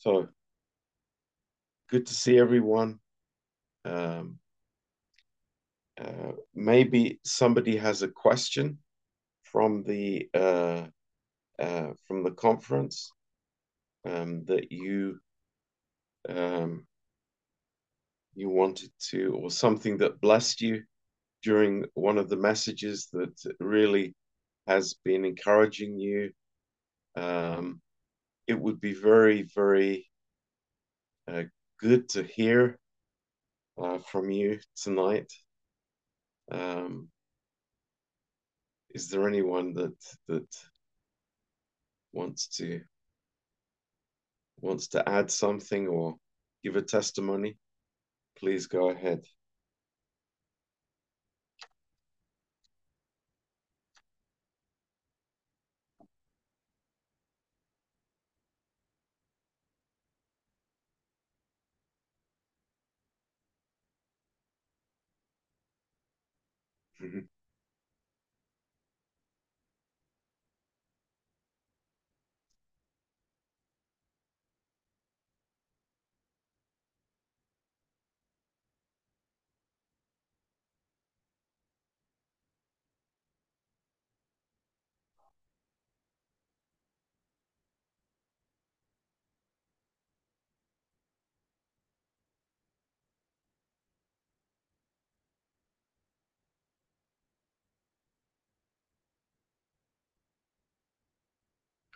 So good to see everyone. Um, uh, maybe somebody has a question from the uh, uh, from the conference um, that you um, you wanted to, or something that blessed you during one of the messages that really has been encouraging you. Um, it would be very, very uh, good to hear uh, from you tonight. Um, is there anyone that that wants to wants to add something or give a testimony? Please go ahead.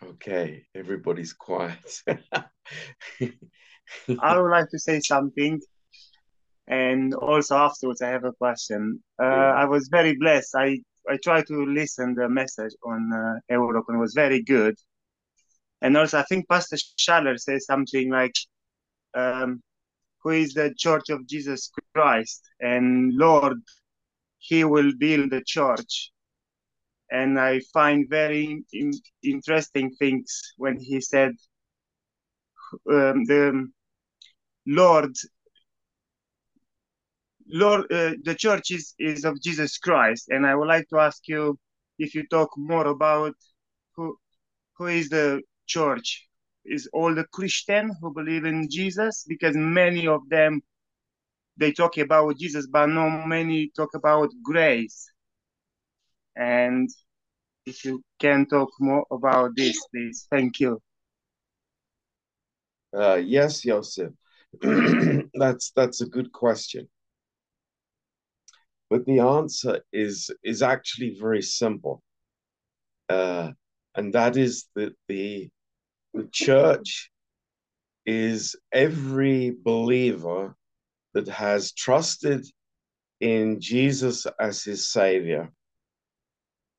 Okay, everybody's quiet. I would like to say something, and also afterwards I have a question. Uh, Yeah. I was very blessed. I I tried to listen the message on uh, Europe and it was very good. And also I think Pastor Schaller says something like, um, "Who is the Church of Jesus Christ?" And Lord, He will build the church. And I find very in, interesting things when He said, um, "The Lord Lord, uh, the church is, is of Jesus Christ, and I would like to ask you if you talk more about who who is the church. Is all the Christian who believe in Jesus? Because many of them they talk about Jesus, but not many talk about grace. And if you can talk more about this, please. Thank you. Uh, yes, Joseph. that's that's a good question. But the answer is is actually very simple. Uh, and that is that the the church is every believer that has trusted in Jesus as his savior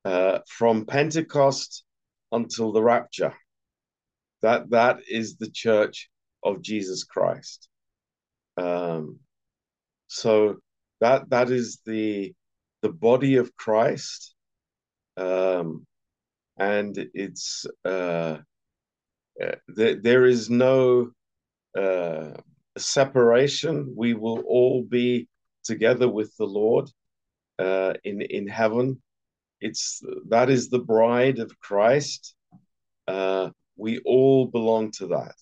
uh, from Pentecost until the rapture. That that is the church of Jesus Christ. Um, so that that is the the body of Christ, um, and it's uh, uh, there, there is no uh, separation. We will all be together with the Lord uh, in in heaven. It's that is the bride of Christ. Uh, we all belong to that.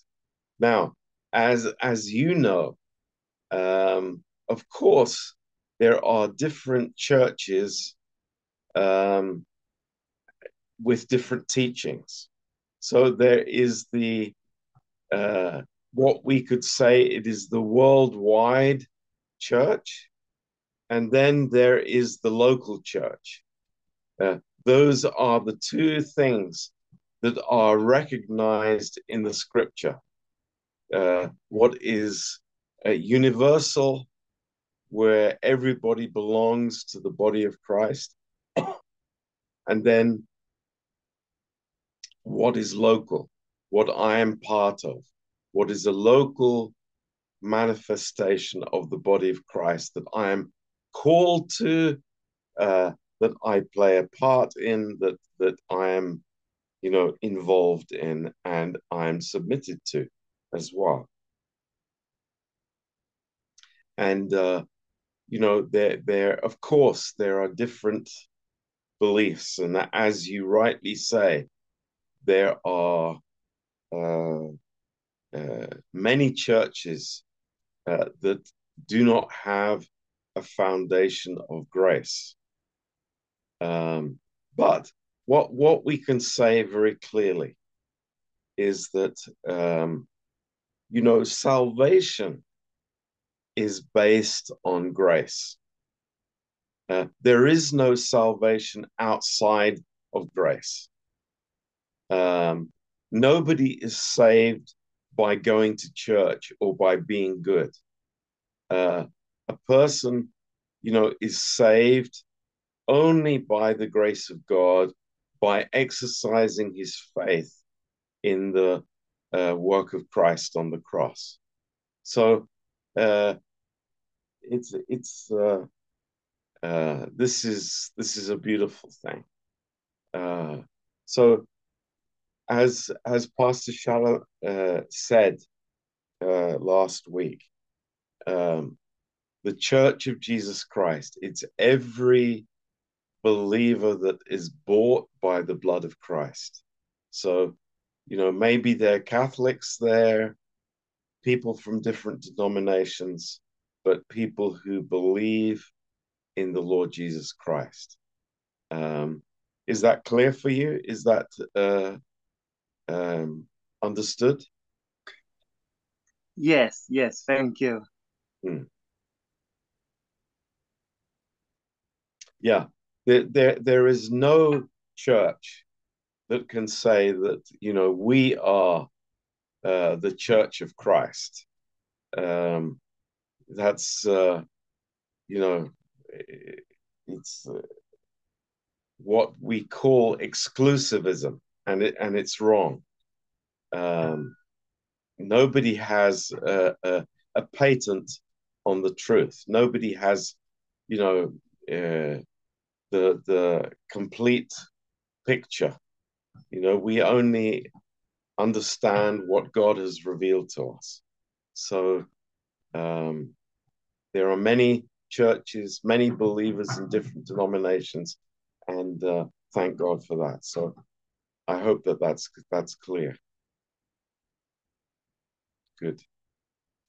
Now, as as you know, um, of course, there are different churches um, with different teachings. So there is the uh, what we could say it is the worldwide church, and then there is the local church. Uh, those are the two things that are recognized in the scripture. Uh, what is universal, where everybody belongs to the body of Christ, and then what is local, what I am part of, what is a local manifestation of the body of Christ that I am called to, uh, that I play a part in, that that I am, you know, involved in, and I am submitted to as well. And uh, you know, there there of course there are different beliefs, and as you rightly say, there are uh, uh, many churches uh, that do not have a foundation of grace. Um, but what what we can say very clearly is that um, you know salvation is based on grace. Uh, there is no salvation outside of grace. Um, nobody is saved by going to church or by being good. Uh, a person, you know, is saved only by the grace of God, by exercising his faith in the uh, work of Christ on the cross. So uh, it's it's uh, uh, this is this is a beautiful thing. Uh, so as as Pastor Schaller uh, said uh, last week, um, the Church of Jesus Christ, it's every believer that is bought by the blood of Christ. So, you know, maybe they're Catholics there, people from different denominations, but people who believe in the Lord Jesus Christ. Um, is that clear for you? Is that uh, um, understood? Yes, yes, thank you. Hmm. Yeah, there, there, there is no church that can say that, you know, we are uh, the church of Christ. Um, that's, uh, you know, it's uh, what we call exclusivism and it and it's wrong. Um, nobody has a, a, a, patent on the truth. Nobody has, you know, uh, the the complete picture. You know, we only understand what God has revealed to us. So um, there are many churches, many believers in different denominations, and uh, thank God for that. So I hope that that's that's clear. Good.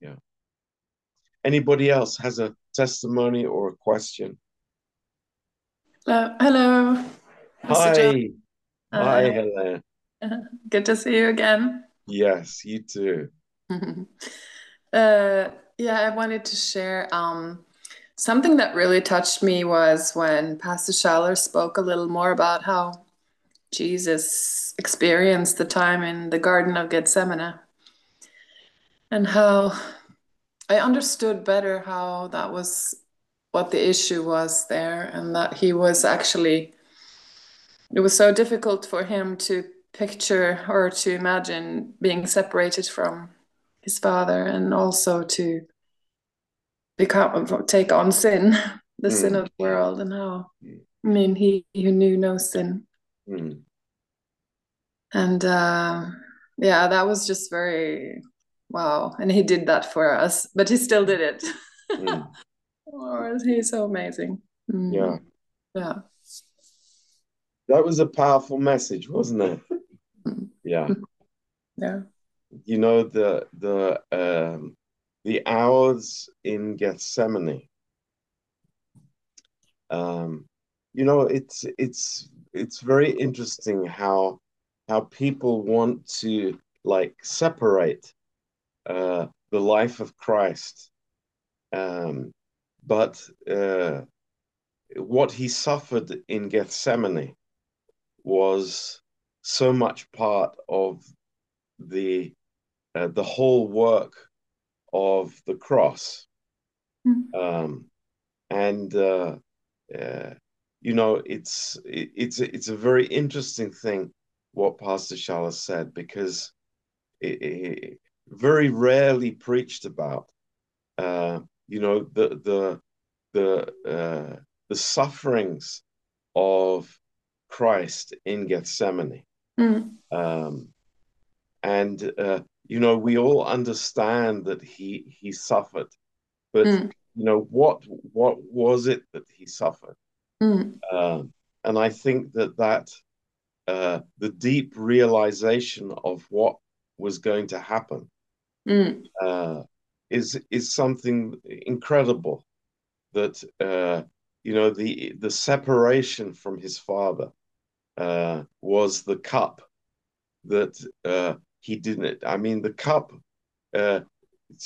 Yeah. Anybody else has a testimony or a question? Uh, hello. Hi. Hi, Helena. Good to see you again. Yes, you too. uh, yeah, I wanted to share um, something that really touched me was when Pastor Schaller spoke a little more about how Jesus experienced the time in the Garden of Gethsemane and how I understood better how that was what the issue was there and that he was actually it was so difficult for him to picture or to imagine being separated from his father and also to become take on sin the mm. sin of the world and how i mean he who knew no sin Mm. And uh, yeah, that was just very wow. And he did that for us, but he still did it. Mm. oh, he's so amazing. Mm. Yeah. Yeah. That was a powerful message, wasn't it? Yeah. Yeah. You know the the um, the hours in Gethsemane. Um, you know, it's it's it's very interesting how how people want to like separate uh, the life of Christ, um, but uh, what he suffered in Gethsemane was so much part of the uh, the whole work of the cross, mm-hmm. um, and uh, uh, you know, it's it, it's it's a very interesting thing what Pastor Charles said because it, it very rarely preached about. Uh, you know the the the uh, the sufferings of Christ in Gethsemane, mm. um, and uh, you know we all understand that he he suffered, but mm. you know what what was it that he suffered? Mm. Uh, and I think that that uh, the deep realization of what was going to happen Mm. uh, is is something incredible. That uh, you know the the separation from his father uh, was the cup that uh, he didn't. I mean, the cup uh,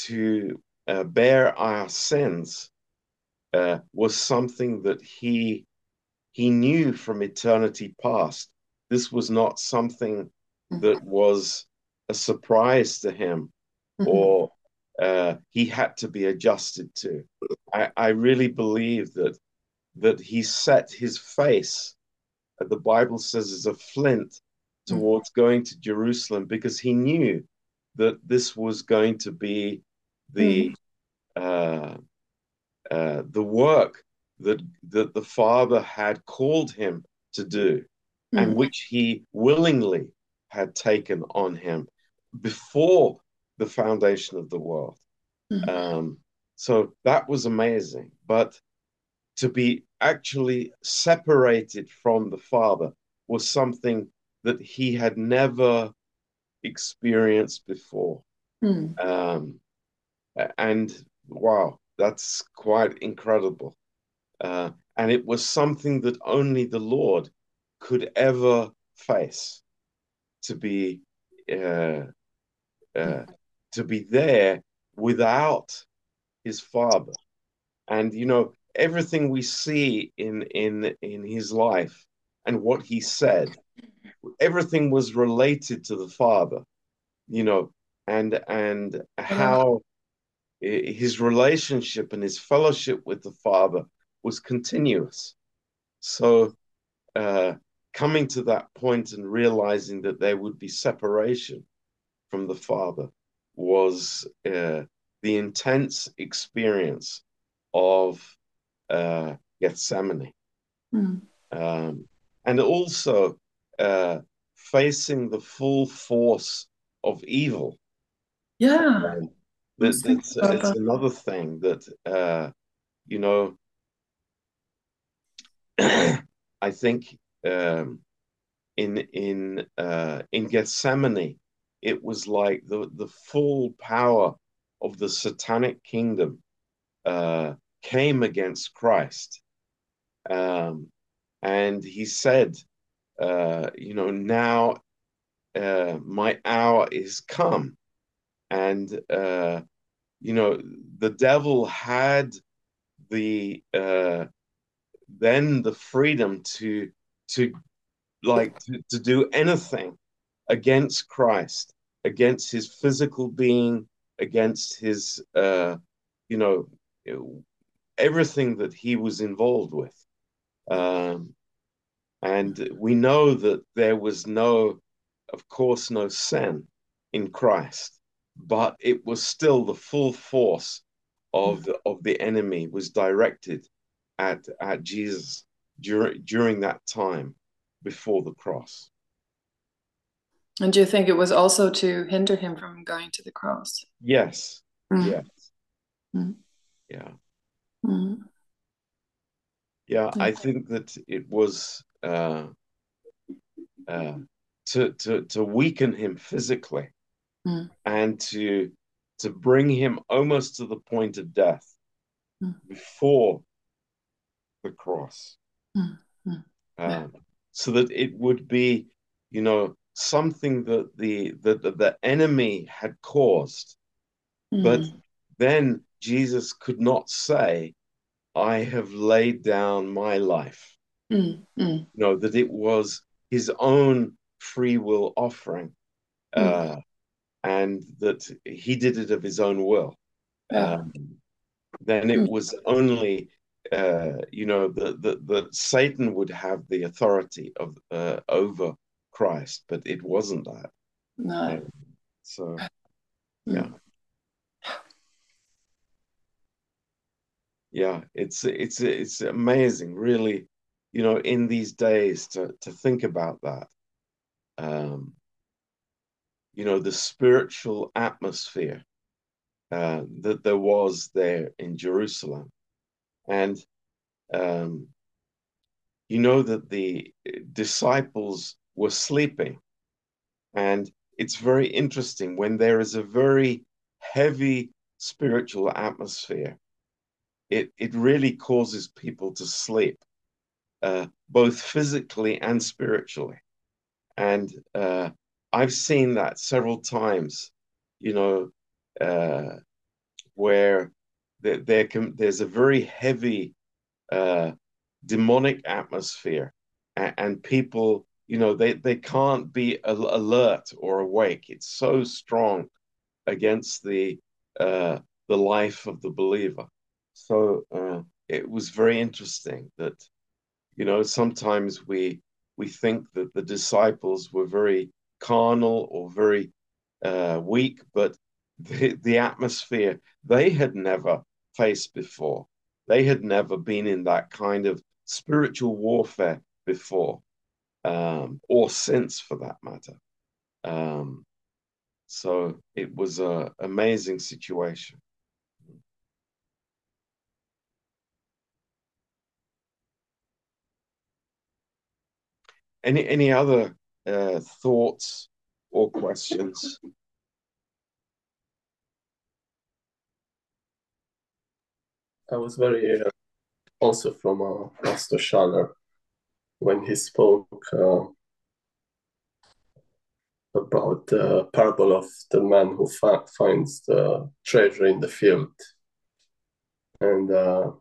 to uh, bear our sins uh, was something that he he knew from eternity past. This was not something that was a surprise to him Mhm. or uh, he had to be adjusted to. I, I really believe that that he set his face, uh, the Bible says, as a flint towards going to Jerusalem because he knew that this was going to be the uh, uh, the work that that the Father had called him to do, and Mm. which he willingly had taken on him before the foundation of the world. Mhm. Um, so that was amazing. But to be actually separated from the Father was something that he had never experienced before. Mm. Um, and wow, that's quite incredible. Uh, and it was something that only the Lord could ever face to be uh, uh, to be there without his father. And you know everything we see in in in his life and what he said, everything was related to the father. You know, and and how his relationship and his fellowship with the father was continuous. So uh, coming to that point and realizing that there would be separation from the Father was uh, the intense experience of uh, Gethsemane. Mm. Um, and also uh, facing the full force of evil. Yeah. Um, I was that, thinking that's about it's another thing that, uh, you know, I think um, in in uh, in Gethsemane, it was like the the full power of the satanic kingdom uh, came against Christ, um, and he said, uh, you know, now uh, my hour is come, and uh, you know, the devil had the uh, then the freedom to to like to, to do anything against Christ, against his physical being, against his uh, you know everything that he was involved with. Um, and we know that there was no, of course, no sin in Christ, but it was still the full force of the, of the enemy was directed at at Jesus during during that time before the cross. And do you think it was also to hinder him from going to the cross? Yes, Mm. yes, Mm. yeah, Mm. yeah. I think that it was uh, uh, to to to weaken him physically Mm. and to to bring him almost to the point of death Mm. before the cross, Mm. Mm. Um, so that it would be, you know, something that the that the, the enemy had caused, but Mm. then Jesus could not say, "I have laid down my life." Mm. Mm. You know that it was his own free will offering, Mm. uh, and that he did it of his own will. Um, then it Mm. was only uh, you know that that that Satan would have the authority of uh, over Christ, but it wasn't that. No. Um, so yeah, Mm. yeah, it's it's it's amazing, really. You know, in these days to to think about that. Um, you know, the spiritual atmosphere uh, that there was there in Jerusalem, and um, you know that the disciples were sleeping. And it's very interesting when there is a very heavy spiritual atmosphere, it it really causes people to sleep, uh, both physically and spiritually. And uh, I've seen that several times, you know, uh, where there, there can, there's a very heavy uh, demonic atmosphere, and, and, people, you know, they, they can't be alert or awake. It's so strong against the uh, the life of the believer. So uh, it was very interesting that, you know, sometimes we we think that the disciples were very carnal or very uh, weak, but the, the atmosphere they had never faced before. They had never been in that kind of spiritual warfare before, um, or since for that matter. Um, so it was an amazing situation. Any any other uh, thoughts or questions? I was very uh, also from uh, Pastor Schaller when he spoke uh, about the parable of the man who finds the treasure in the field. And uh,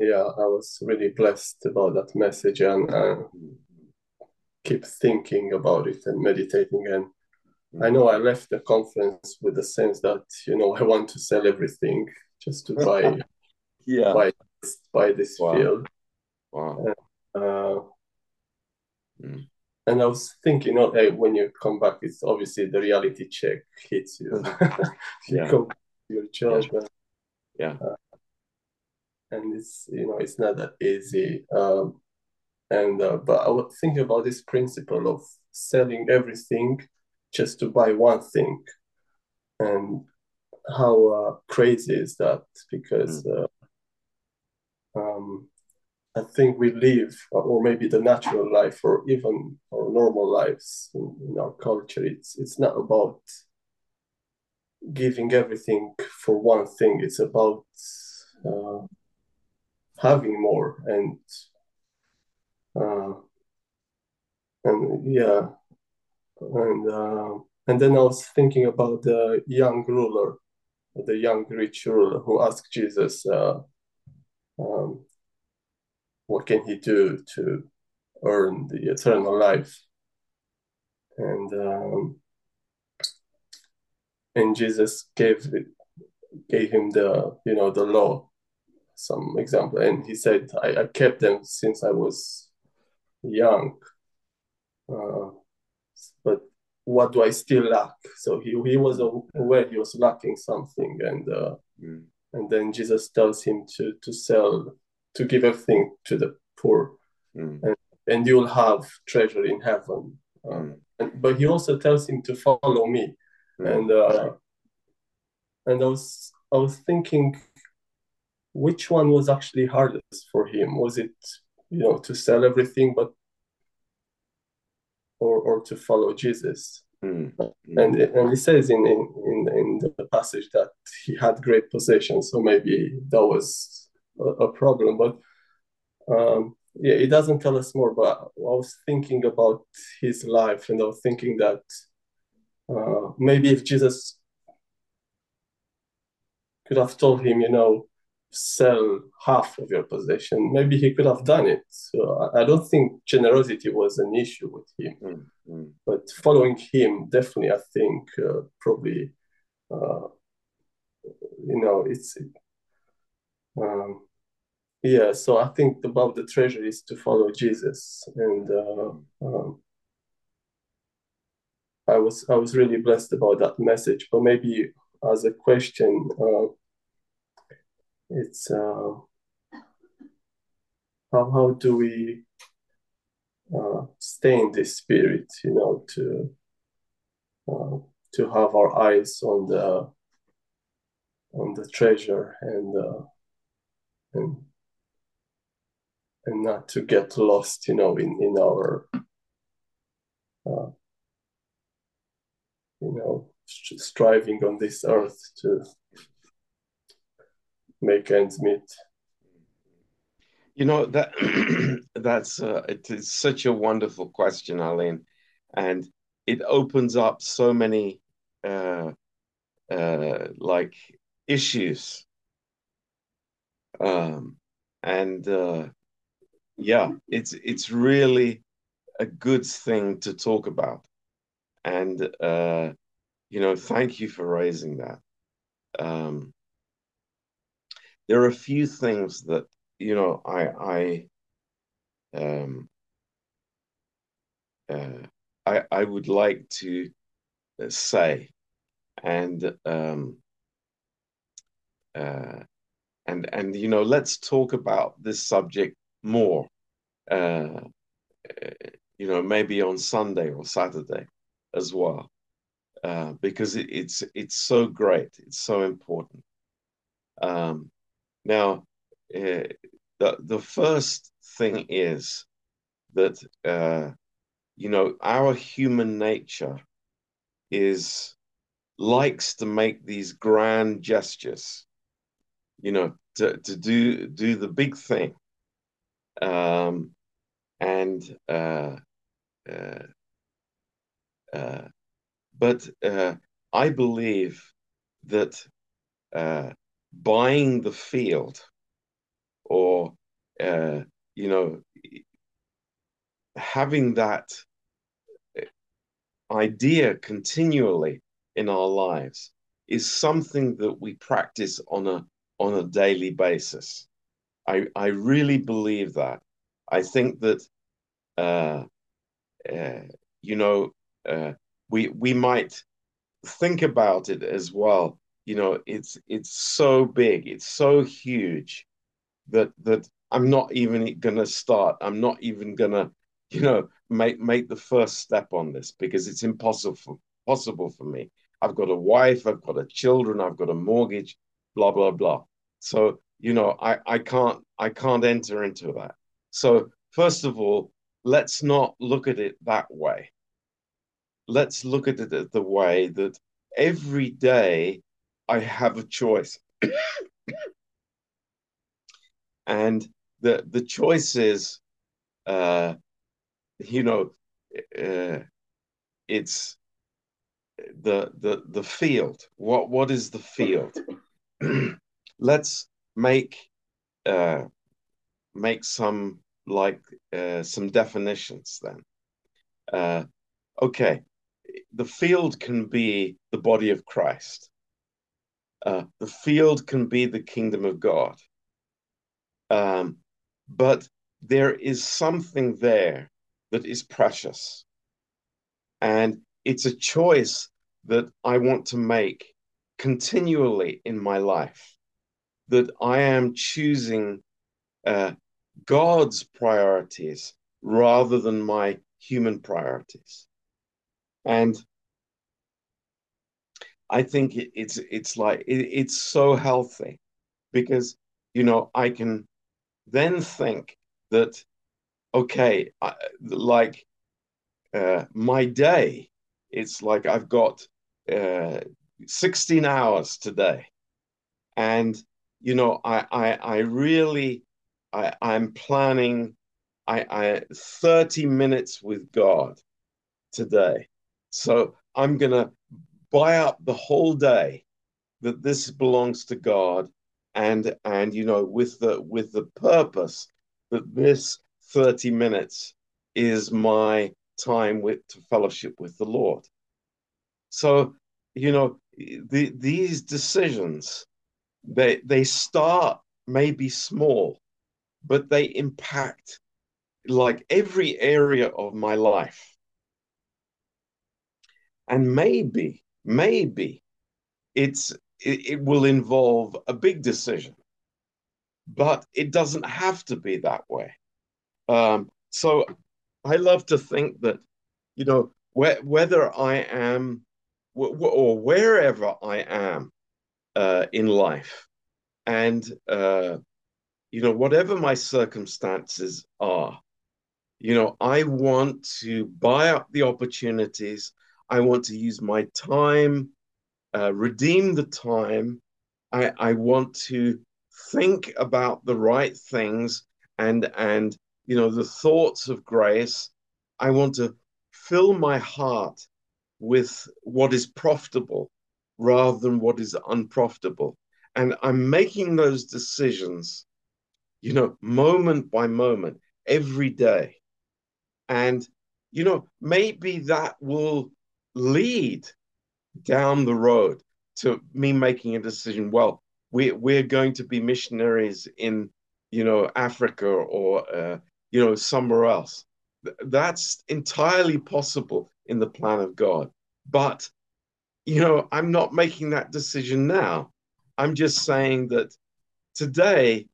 yeah, I was really blessed about that message and uh, keep thinking about it and meditating. And I know I left the conference with the sense that you know I want to sell everything just to buy, yeah, buy, buy this wow. field. Wow. And, uh, mm. and I was thinking, okay, when you come back, it's obviously the reality check hits you. you yeah. go your job. Yeah. And, yeah. uh, and it's you know it's not that easy um, and uh, but i was thinking about this principle of selling everything just to buy one thing and how uh, crazy is that because Mm. Um, i think we live or maybe the natural life or even our normal lives in, in our culture it's it's not about giving everything for one thing. It's about uh, having more and uh, and yeah and uh, and then I was thinking about the young ruler, the young rich ruler who asked Jesus, uh, um, "What can he do to earn the eternal life?" And um, and Jesus gave gave him the you know the law some example and he said i, I kept them since i was young uh, but what do i still lack so he, he was aware he was lacking something and uh, Mm. And then jesus tells him to to sell to give everything to the poor Mm. and you'll have treasure in heaven uh, Mm. and, but he also tells him to follow me Mm. and uh, and i was i was thinking which one was actually hardest for him was it you know to sell everything but or or to follow jesus Mm. and and it says in in in, in the passage that he had great possessions so maybe that was a, a problem but um yeah it doesn't tell us more but i was thinking about his life and i was thinking that uh, maybe if jesus could have told him you know sell half of your possession maybe he could have done it so i, I don't think generosity was an issue with him Mm. Mm. but following him definitely i think uh, probably uh, you know it's um, yeah so i think about the treasure is to follow jesus. And uh, um, i was i was really blessed about that message. But maybe as a question uh, it's uh, how how do we uh, stay in this spirit you know to uh, to have our eyes on the on the treasure and uh, and and not to get lost you know in in our uh, you know striving on this earth to make ends meet. You know that that's uh, it is such a wonderful question, Arlene, and it opens up so many uh, uh, like issues. Um, and uh, yeah, it's it's really a good thing to talk about, and uh, you know, thank you for raising that. Um, there are a few things that you know I I um, uh, I I would like to say, and um, uh, and and you know let's talk about this subject more. Uh, you know, maybe on Sunday or Saturday as well, uh, because it, it's it's so great, it's so important. Um, now, uh, the the first thing is that uh, you know our human nature is likes to make these grand gestures, you know, to to do do the big thing, um, and uh, uh, uh, but uh, I believe that uh, buying the field or uh, you know having that idea continually in our lives is something that we practice on a on a daily basis. I I really believe that. I think that uh, uh, you know uh, we we might think about it as well you know it's it's so big it's so huge that that i'm not even gonna start i'm not even gonna you know make make the first step on this because it's impossible for, possible for me. I've got a wife i've got a children i've got a mortgage blah blah blah. So you know i i can't i can't enter into that. So first of all let's not look at it that way. Let's look at it the way that every day I have a choice. and the the choice is uh you know uh, it's the the the field what what is the field let's make uh make some like uh, some definitions then uh okay the field can be the body of Christ. Uh, the field can be the kingdom of God. Um, but there is something there that is precious. And it's a choice that I want to make continually in my life that I am choosing uh, God's priorities rather than my human priorities and I think it's it's like it, it's so healthy because you know I can then think that okay I, like uh, my day it's like I've got uh, 16 hours today. And you know I I, I really I, I'm planning I, I 30 minutes with God today. So I'm going to buy up the whole day that this belongs to God and and you know with the with the purpose that this 30 minutes is my time with to fellowship with the Lord. So, you know, the, these decisions they they start maybe small, but they impact like every area of my life. And maybe, maybe it's it, it will involve a big decision, but it doesn't have to be that way. Um, so I love to think that, you know, wh- whether I am or wherever I am uh, in life, and uh, you know, whatever my circumstances are, you know, I want to buy up the opportunities I want to use my time uh, redeem the time. I, I want to think about the right things and and you know the thoughts of grace. I want to fill my heart with what is profitable rather than what is unprofitable. And I'm making those decisions, you know, moment by moment, every day. And, you know, maybe that will lead down the road to me making a decision. Well, we, we're going to be missionaries in, you know, Africa or, uh, you know, somewhere else. That's entirely possible in the plan of God. But, you know, I'm not making that decision now. I'm just saying that today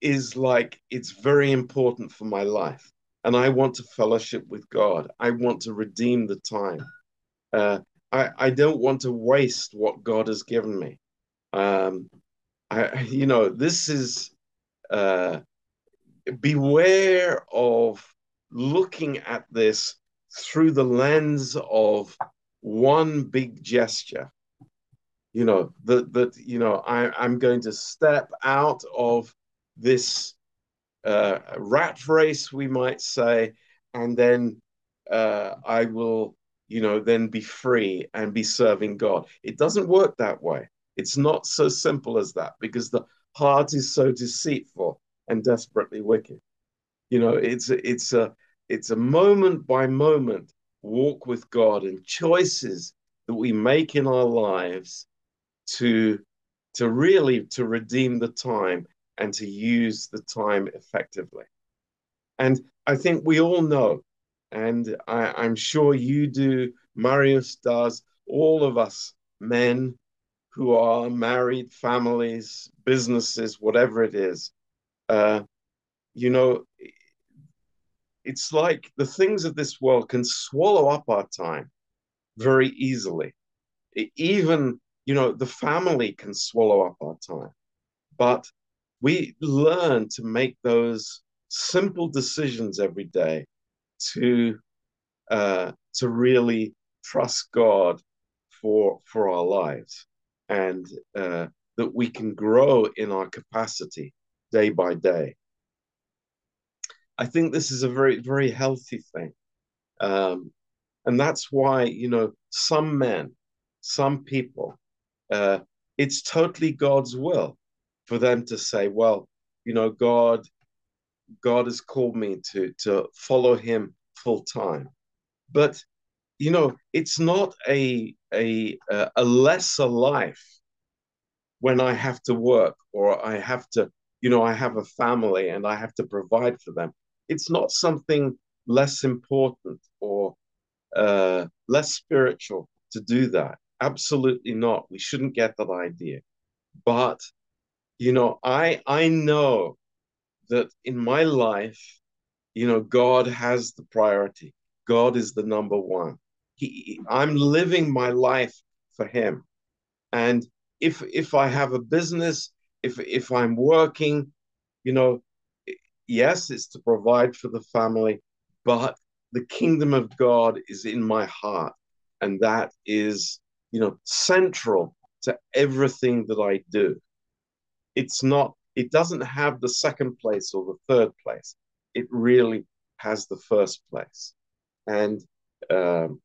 is like it's very important for my life. And I want to fellowship with God. I want to redeem the time. Uh, I, I don't want to waste what God has given me. Um, I, you know, this is uh, beware of looking at this through the lens of one big gesture. You know that that you know I, i'm going to step out of this uh, rat race we might say and then uh, i will you know then be free and be serving god. It doesn't work that way. It's not so simple as that because the heart is so deceitful and desperately wicked you know it's it's a it's a moment by moment walk with God and choices that we make in our lives to to really to redeem the time and to use the time effectively. And I think we all know, and I, am sure you do, Marius does, all of us men who are married, families, businesses, whatever it is, uh, you know, it's like the things of this world can swallow up our time very easily. Even, you know, the family can swallow up our time. But we learn to make those simple decisions every day to uh, to really trust God for for our lives, and uh, that we can grow in our capacity day by day. I think this is a very, very healthy thing. Um, and that's why, you know, some men, some people, uh, it's totally God's will for them to say, well, you know, God, God has called me to to follow him full time. But you know, it's not a a a lesser life when I have to work or I have to, you know, I have a family and I have to provide for them it's not something less important or uh, less spiritual to do that. Absolutely not. We shouldn't get that idea. But you know, I I know that in my life, you know, God has the priority. God is the number one. He, I'm living my life for Him, and if if I have a business, if if I'm working, you know, yes, it's to provide for the family, but the kingdom of God is in my heart. And that is, you know, central to everything that I do. It's not, it doesn't have the second place or the third place. It really has the first place. And um,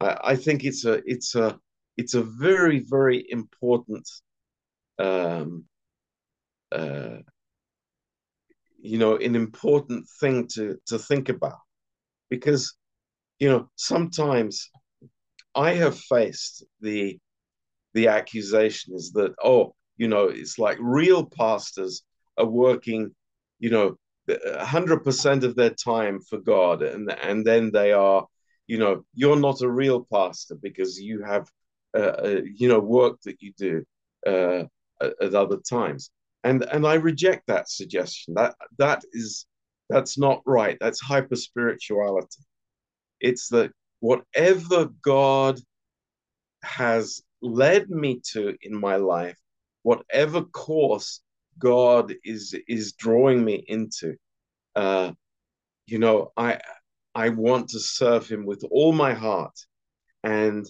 I, I think it's a, it's a, it's a very, very important um, uh, you know, an important thing to, to think about. Because, you know, sometimes I have faced the the accusation is that, oh, you know, it's like real pastors are working, you know, 100% of their time for God. And, and then they are, you know, you're not a real pastor because you have, uh, uh, you know, work that you do uh, at, at other times and and I reject that suggestion. That that is that's not right. That's hyper spirituality. It's that whatever God has led me to in my life, whatever course God is is drawing me into, uh, you know, I I want to serve Him with all my heart, and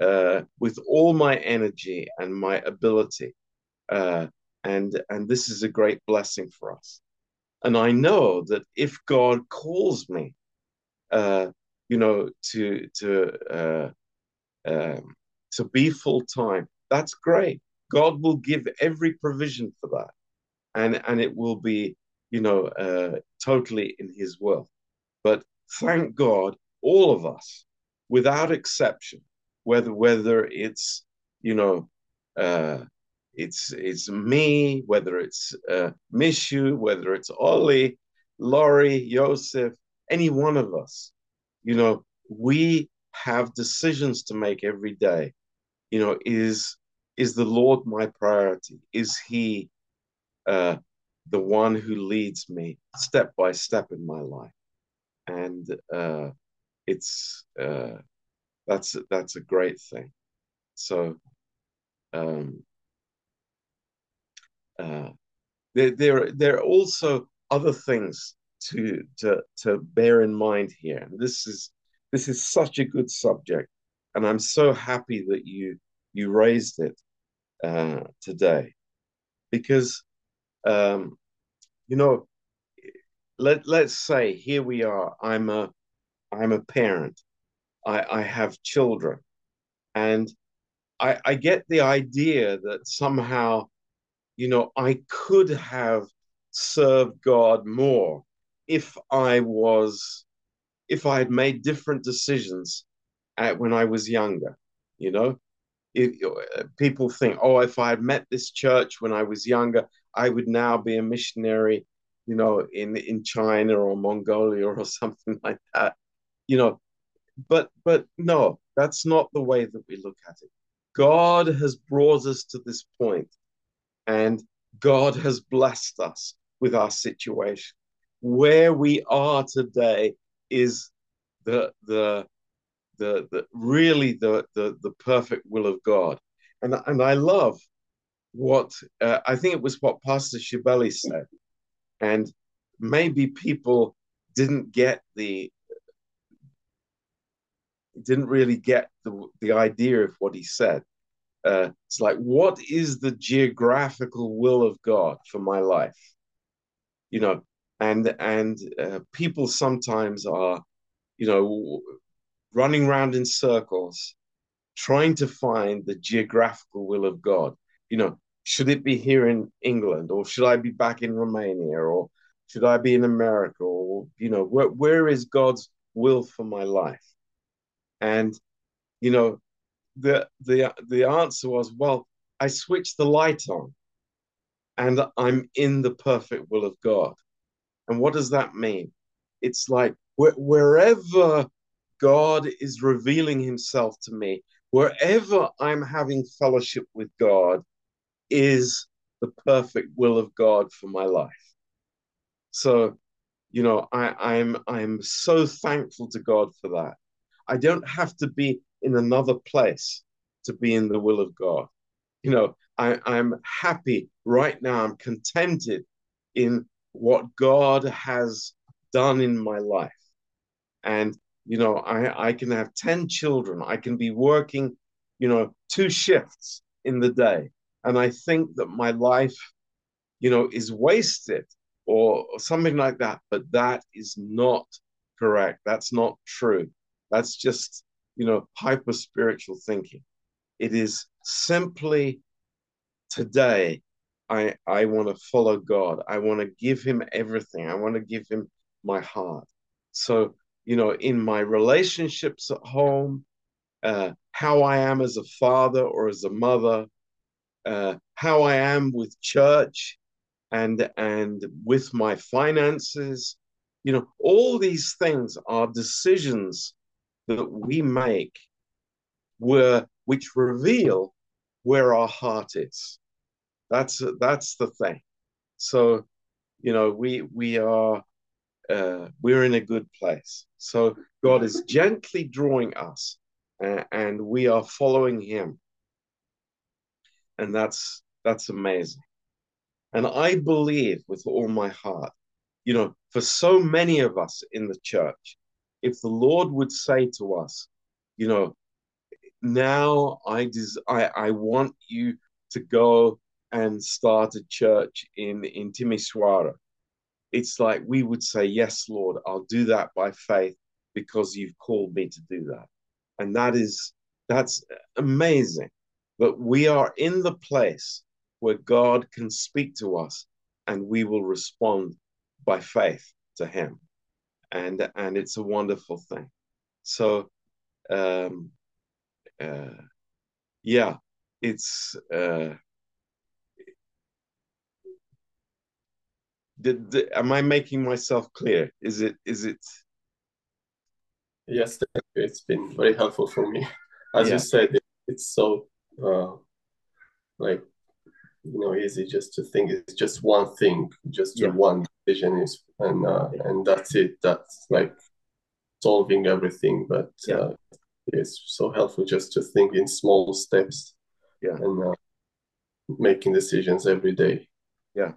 uh, with all my energy and my ability. Uh, and and this is a great blessing for us. And I know that if God calls me, uh, you know, to to uh, um, to be full time, that's great. God will give every provision for that, and and it will be, you know, uh, totally in His will. But thank God, all of us, without exception, whether whether it's you know uh, it's it's me, whether it's uh, Mishu, whether it's Ollie, Laurie, Joseph, any one of us, you know, we have decisions to make every day. You know, is is the Lord my priority? Is He uh, the one who leads me step by step in my life? And uh, it's uh, that's that's a great thing. So um, uh, there, there, there are also other things to to to bear in mind here. This is this is such a good subject, and I'm so happy that you you raised it uh, today, because um, you know, let let's say here we are. I'm a I'm a parent. I, I have children, and I, I get the idea that somehow you know, I could have served God more if I was, if I had made different decisions at, when I was younger. You know, if, uh, people think, oh, if I had met this church when I was younger, I would now be a missionary, you know, in in China or Mongolia or something like that. You know, but but no, that's not the way that we look at it. God has brought us to this point and God has blessed us with our situation. Where we are today is the the the, the really the, the the perfect will of God. And and I love what uh, I think it was what Pastor Shibeli said. And maybe people didn't get the didn't really get the, the idea of what he said uh, it's like what is the geographical will of god for my life? You know and and uh, people sometimes are you know running around in circles trying to find the geographical will of god. You know should it be here in england or should i be back in romania or should i be in america or you know where, where is god's will for my life? And you know the the the answer was, well, I switched the light on, and I'm in the perfect will of God. And what does that mean? It's like wh- wherever God is revealing Himself to me, wherever I'm having fellowship with God, is the perfect will of God for my life. So, you know, I, I'm I'm so thankful to God for that. I don't have to be in another place to be in the will of God. You know, I, I'm happy right now. I'm contented in what God has done in my life. And, you know, I, I can have 10 children. I can be working, you know, two shifts in the day. And I think that my life, you know, is wasted or, something like that. But that is not correct. That's not true. That's just you know, hyper spiritual thinking. It is simply today, I, I want to follow God. I want to give him everything. I want to give him my heart. So, you know, in my relationships at home, uh, how I am as a father or as a mother, uh, how I am with church and and with my finances, you know, all these things are decisions that we make where which reveal where our heart is. That's that's the thing. So, you know, we we are uh, we're in a good place. So God is gently drawing us, uh, and we are following Him, and that's that's amazing. And I believe with all my heart, you know, for so many of us in the church, if the Lord would say to us, you know, now I des- I I want you to go and start a church in in Timisoara. It's like we would say, Yes, Lord, I'll do that by faith because you've called me to do that. And that is that's amazing. But we are in the place where God can speak to us and we will respond by faith to him. And and it's a wonderful thing. So um uh yeah, it's uh did, did, am I making myself clear? Is it is it Yes, it's been very helpful for me. As Yeah. you said, it, it's so uh, like you know easy just to think it's just one thing, just Yeah. one decision is, and uh, and that's it. That's like solving everything. But Yeah. uh, it's so helpful just to think in small steps. Yeah. And uh, making decisions every day. Yeah.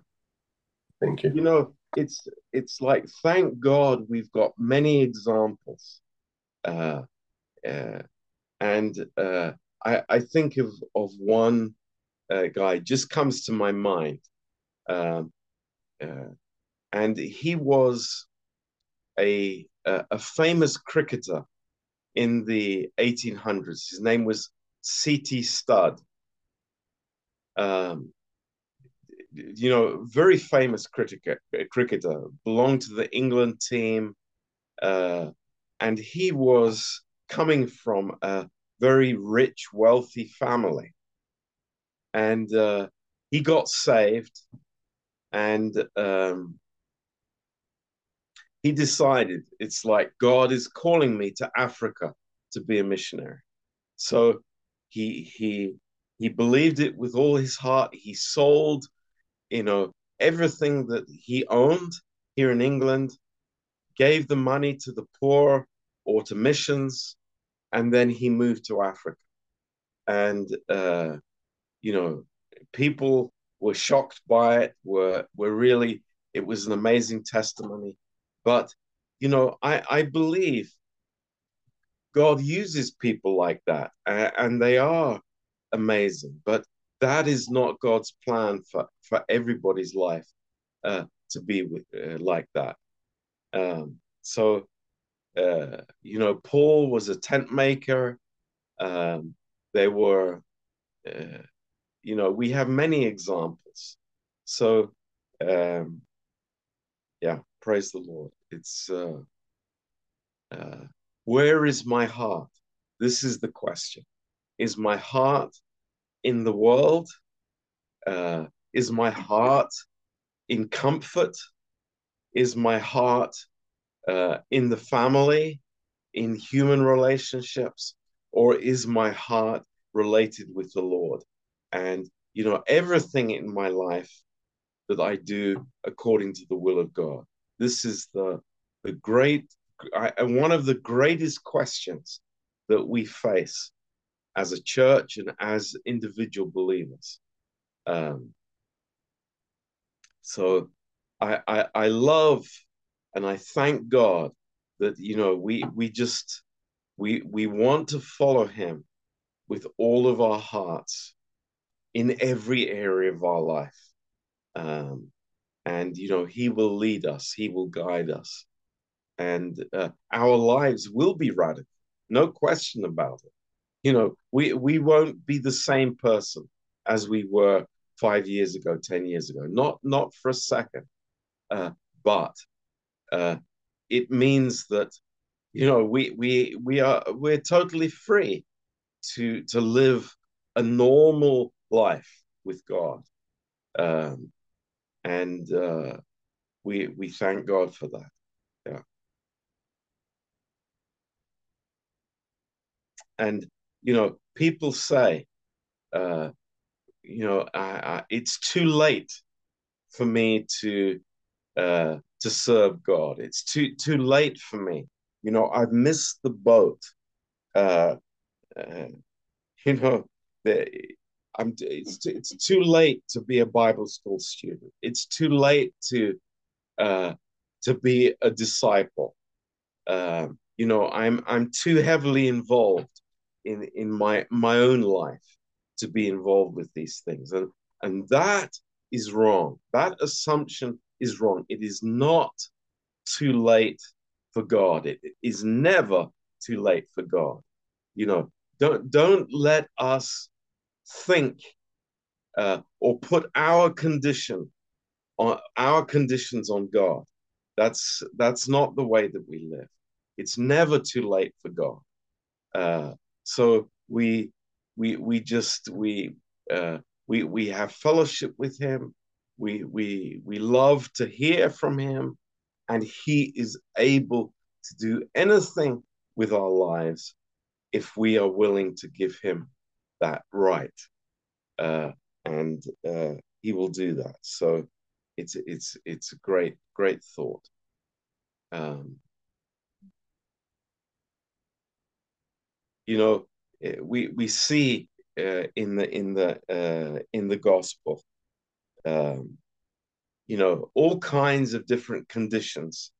Thank you. you know it's it's like thank god we've got many examples uh, uh and uh i i think of of one uh, guy just comes to my mind um uh, and he was a a, a famous cricketer in the 1800s his name was C.T. Studd. Um you know, very famous cricketer, cricketer, belonged to the England team, uh, and he was coming from a very rich, wealthy family, and uh, he got saved, and um, he decided it's like God is calling me to Africa to be a missionary, so he he he believed it with all his heart. He sold you know, everything that he owned here in England, gave the money to the poor or to missions, and then he moved to Africa. And, uh, you know, people were shocked by it, were, were really, it was an amazing testimony. But, you know, I, I believe God uses people like that, and, they are amazing. But that is not God's plan for, for everybody's life uh, to be with, uh, like that. Um, so, uh, you know, Paul was a tent maker. Um, they were, uh, you know, we have many examples. So, um, yeah, praise the Lord. It's uh, uh, where is my heart? This is the question. Is my heart in the world? Uh, is my heart in comfort? Is my heart uh, in the family, in human relationships? Or is my heart related with the Lord? And, you know, everything in my life that I do according to the will of God. This is the, the great, I, one of the greatest questions that we face as a church and as individual believers. Um, so I, I I love and I thank God that you know we we just we we want to follow him with all of our hearts in every area of our life. Um, and you know he will lead us, he will guide us, and uh, our lives will be radical, no question about it. You know we we won't be the same person as we were five years ago ten years ago not not for a second uh, but uh, it means that you know we we we are we're totally free to to live a normal life with god um, and uh, we we thank god for that yeah and you know, people say, uh, you know, I, I, it's too late for me to uh, to serve God. It's too too late for me. You know, I've missed the boat. Uh, uh, you know, the, I'm. It's it's too late to be a Bible school student. It's too late to uh, to be a disciple. Um, you know, I'm I'm too heavily involved in in my my own life to be involved with these things and and that is wrong that assumption is wrong it is not too late for god it is never too late for god you know don't don't let us think uh, or put our condition on our conditions on god. That's that's not the way that we live. It's never too late for god. Uh, so we we we just we uh, we we have fellowship with him. We we we love to hear from him. And he is able to do anything with our lives if we are willing to give him that right uh, and uh, he will do that. So it's it's it's a great great thought. Um, you know eh, we we see uh, in the in the uh, in the gospel um, you know all kinds of different conditions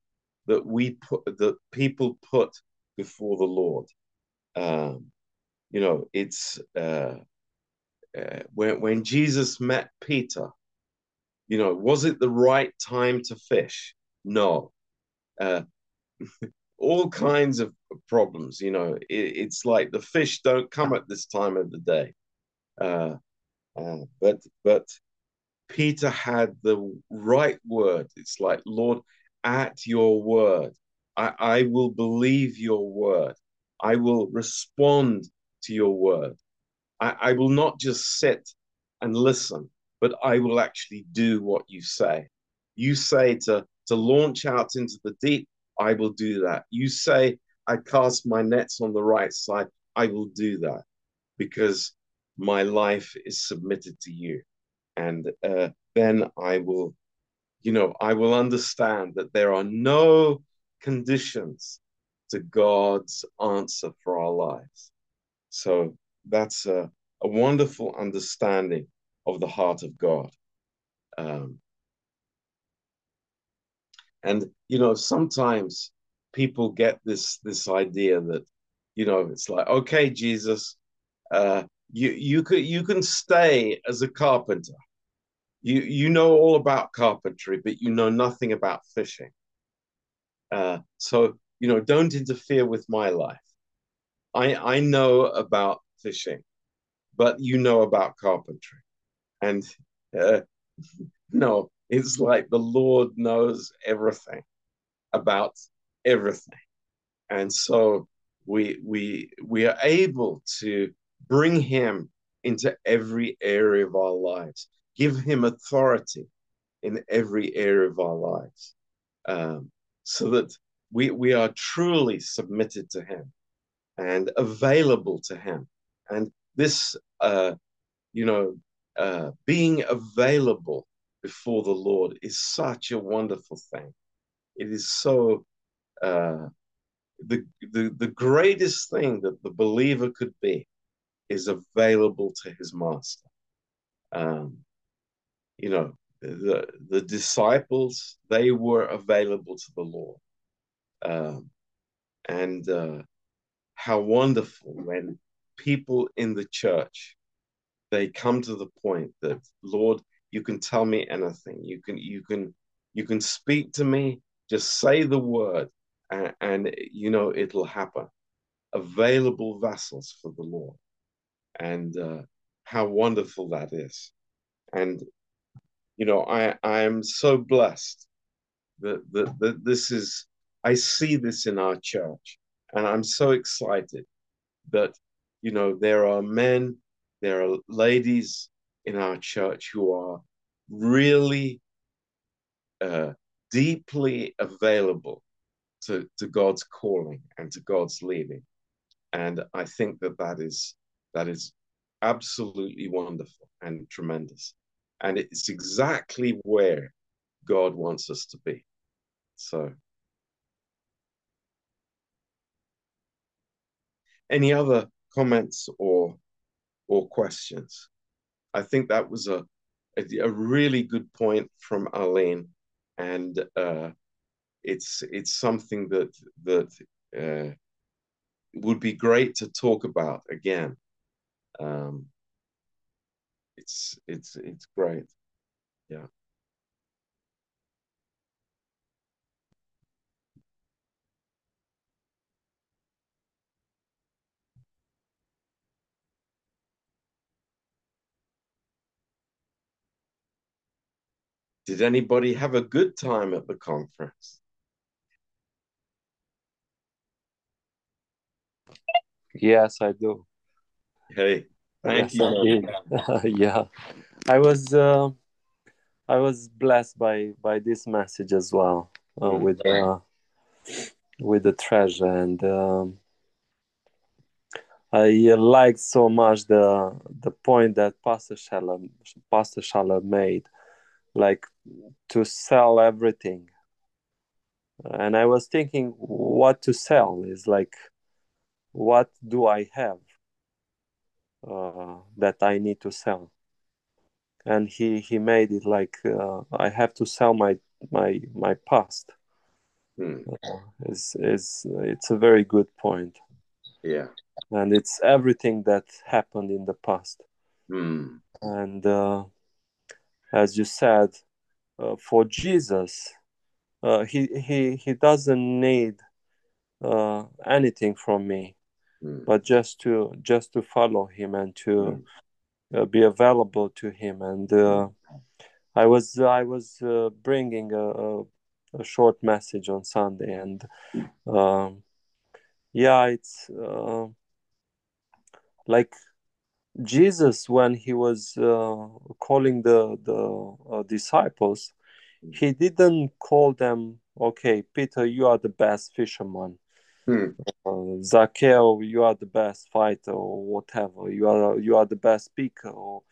that we put that people put before the lord. Um, you know it's uh, uh, when when jesus met peter you know was it the right time to fish no uh, all kinds of problems. You know, it, it's like the fish don't come at this time of the day. Uh, uh, but but Peter had the right word. It's like, Lord, at your word, I, I will believe your word. I will respond to your word. I, I will not just sit and listen, but I will actually do what you say. You say to to launch out into the deep, I will do that. You say I cast my nets on the right side, I will do that because my life is submitted to you. And uh, then I will, you know, I will understand that there are no conditions to God's answer for our lives. So that's a, a wonderful understanding of the heart of God. Um, and you know, sometimes people get this this idea that you know it's like okay jesus uh you you could you can stay as a carpenter. You you know all about carpentry but you know nothing about fishing. Uh so you know don't interfere with my life i i know about fishing but you know about carpentry and uh, no it's like the lord knows everything about everything. And so we we we are able to bring him into every area of our lives, give him authority in every area of our lives, um, so that we we are truly submitted to him and available to him. And this, uh, you know, uh, being available before the Lord is such a wonderful thing. It is so uh, the, the, the greatest thing that the believer could be is available to his master. Um, you know, the, the disciples, they were available to the Lord. Um, and uh, how wonderful when people in the church they come to the point that lord you can tell me anything you can you can you can speak to me just say the word and, and you know it'll happen. Available vessels for the Lord, and uh, how wonderful that is. And you know, I I am so blessed that that, that this is. I see this in our church, and I'm so excited that you know there are men, there are ladies in our church who are really uh, deeply available to, to God's calling and to God's leading. And I think that that is that is absolutely wonderful and tremendous. And it's exactly where God wants us to be. So any other comments or or questions? I think that was a a, a really good point from Arlene, and uh, it's it's something that that uh, would be great to talk about again. Um, it's it's it's great. Yeah. Did anybody have a good time at the conference? Yes, I do. Hey, thank yes, you. I yeah, I was uh, I was blessed by by this message as well uh, Mm. with uh, with the treasure and um, I uh, liked so much the the point that Pastor Schaller Pastor Schaller made, like to sell everything. And I was thinking, what to sell is like, what do I have uh, that I need to sell? And he he made it like uh, I have to sell my my my past. Mm. Is is it's a very good point, Yeah. and it's everything that happened in the past. Mm. And uh, as you said, uh, for Jesus, uh, he he he doesn't need uh, anything from me, Mm. but just to just to follow him and to Mm. uh, be available to him. And uh, I was I was uh, bringing a, a, a short message on Sunday, and um, yeah, it's uh, like Jesus when he was uh, calling the the uh, disciples, he didn't call them, okay, Peter, you are the best fisherman. Mm. Uh, Zacchaeus, you are the best fighter, or whatever. You are you are the best speaker. Or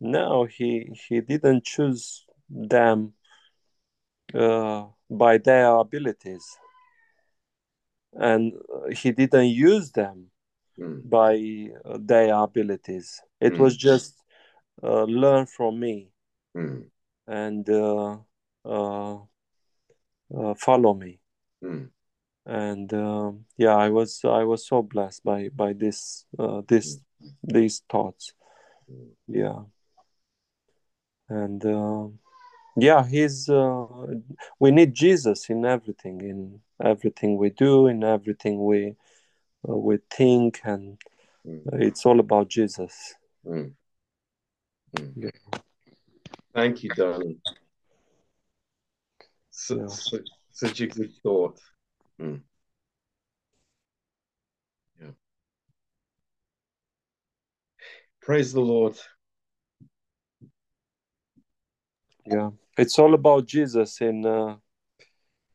no, he he didn't choose them uh, by their abilities, and uh, he didn't use them Mm. by uh, their abilities. It Mm. was just uh, learn from me Mm. and uh, uh, uh, follow me. Mm. And um, yeah, I was I was so blessed by by this uh, this these thoughts. Yeah, and um yeah, he's. Uh, we need Jesus in everything, in everything we do, in everything we uh, we think, and Mm. it's all about Jesus. Mm. Mm. Yeah. Thank you, Donnie. Su- Yeah. su- such a good thought. Mm. Yeah. Praise the Lord. Yeah, it's all about Jesus in uh,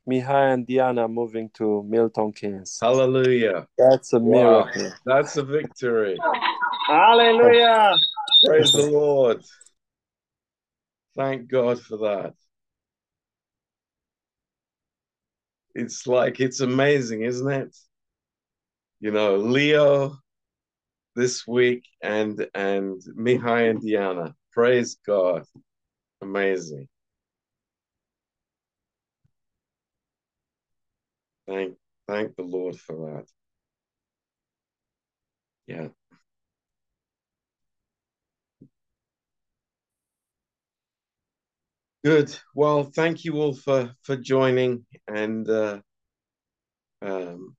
Mihai and Diana moving to Milton Keynes. Hallelujah. That's a Wow. miracle. That's a victory. Hallelujah. Praise the Lord. Thank God for that. It's like, it's amazing, isn't it? You know, Leo this week and and Mihai and Diana. Praise God. Amazing. Thank thank the Lord for that. Yeah. Good. Well, thank you all for for joining and uh, um,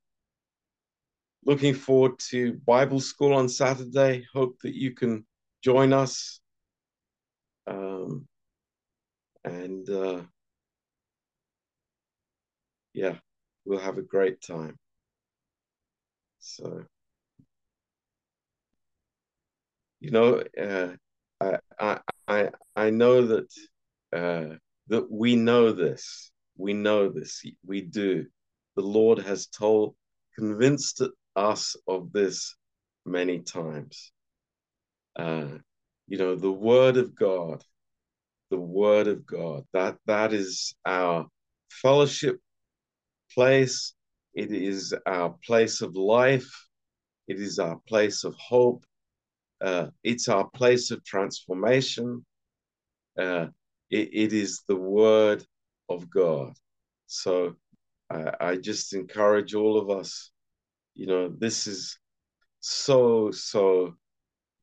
looking forward to Bible school on Saturday. Hope that you can join us. Um, and uh, yeah, we'll have a great time. So, you know, uh, I, I, I, I know that uh, that we know this. We know this. We do. The Lord has told, convinced us of this many times. Uh, you know, the Word of God, the Word of God. That that is our fellowship place. It is our place of life. It is our place of hope. Uh, it's our place of transformation. Uh, it, it is the Word of God. So I, I just encourage all of us you know, this is so, so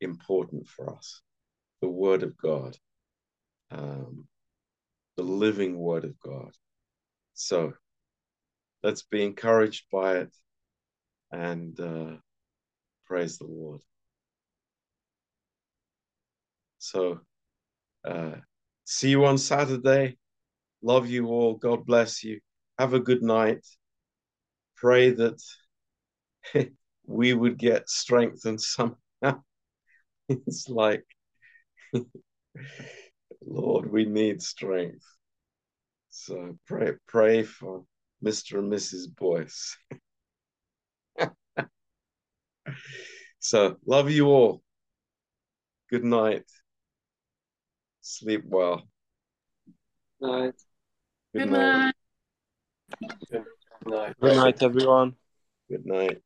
important for us. The Word of God, um, the living Word of God. So let's be encouraged by it and uh, praise the Lord. So, uh, see you on Saturday. Love you all. God bless you. Have a good night. Pray that we would get strengthened somehow. it's like, Lord, we need strength. So pray, pray for Mr. and Mrs. Boyce. so love you all. Good night. Sleep well. Night. Good night. Good night. Good night, everyone. Good night.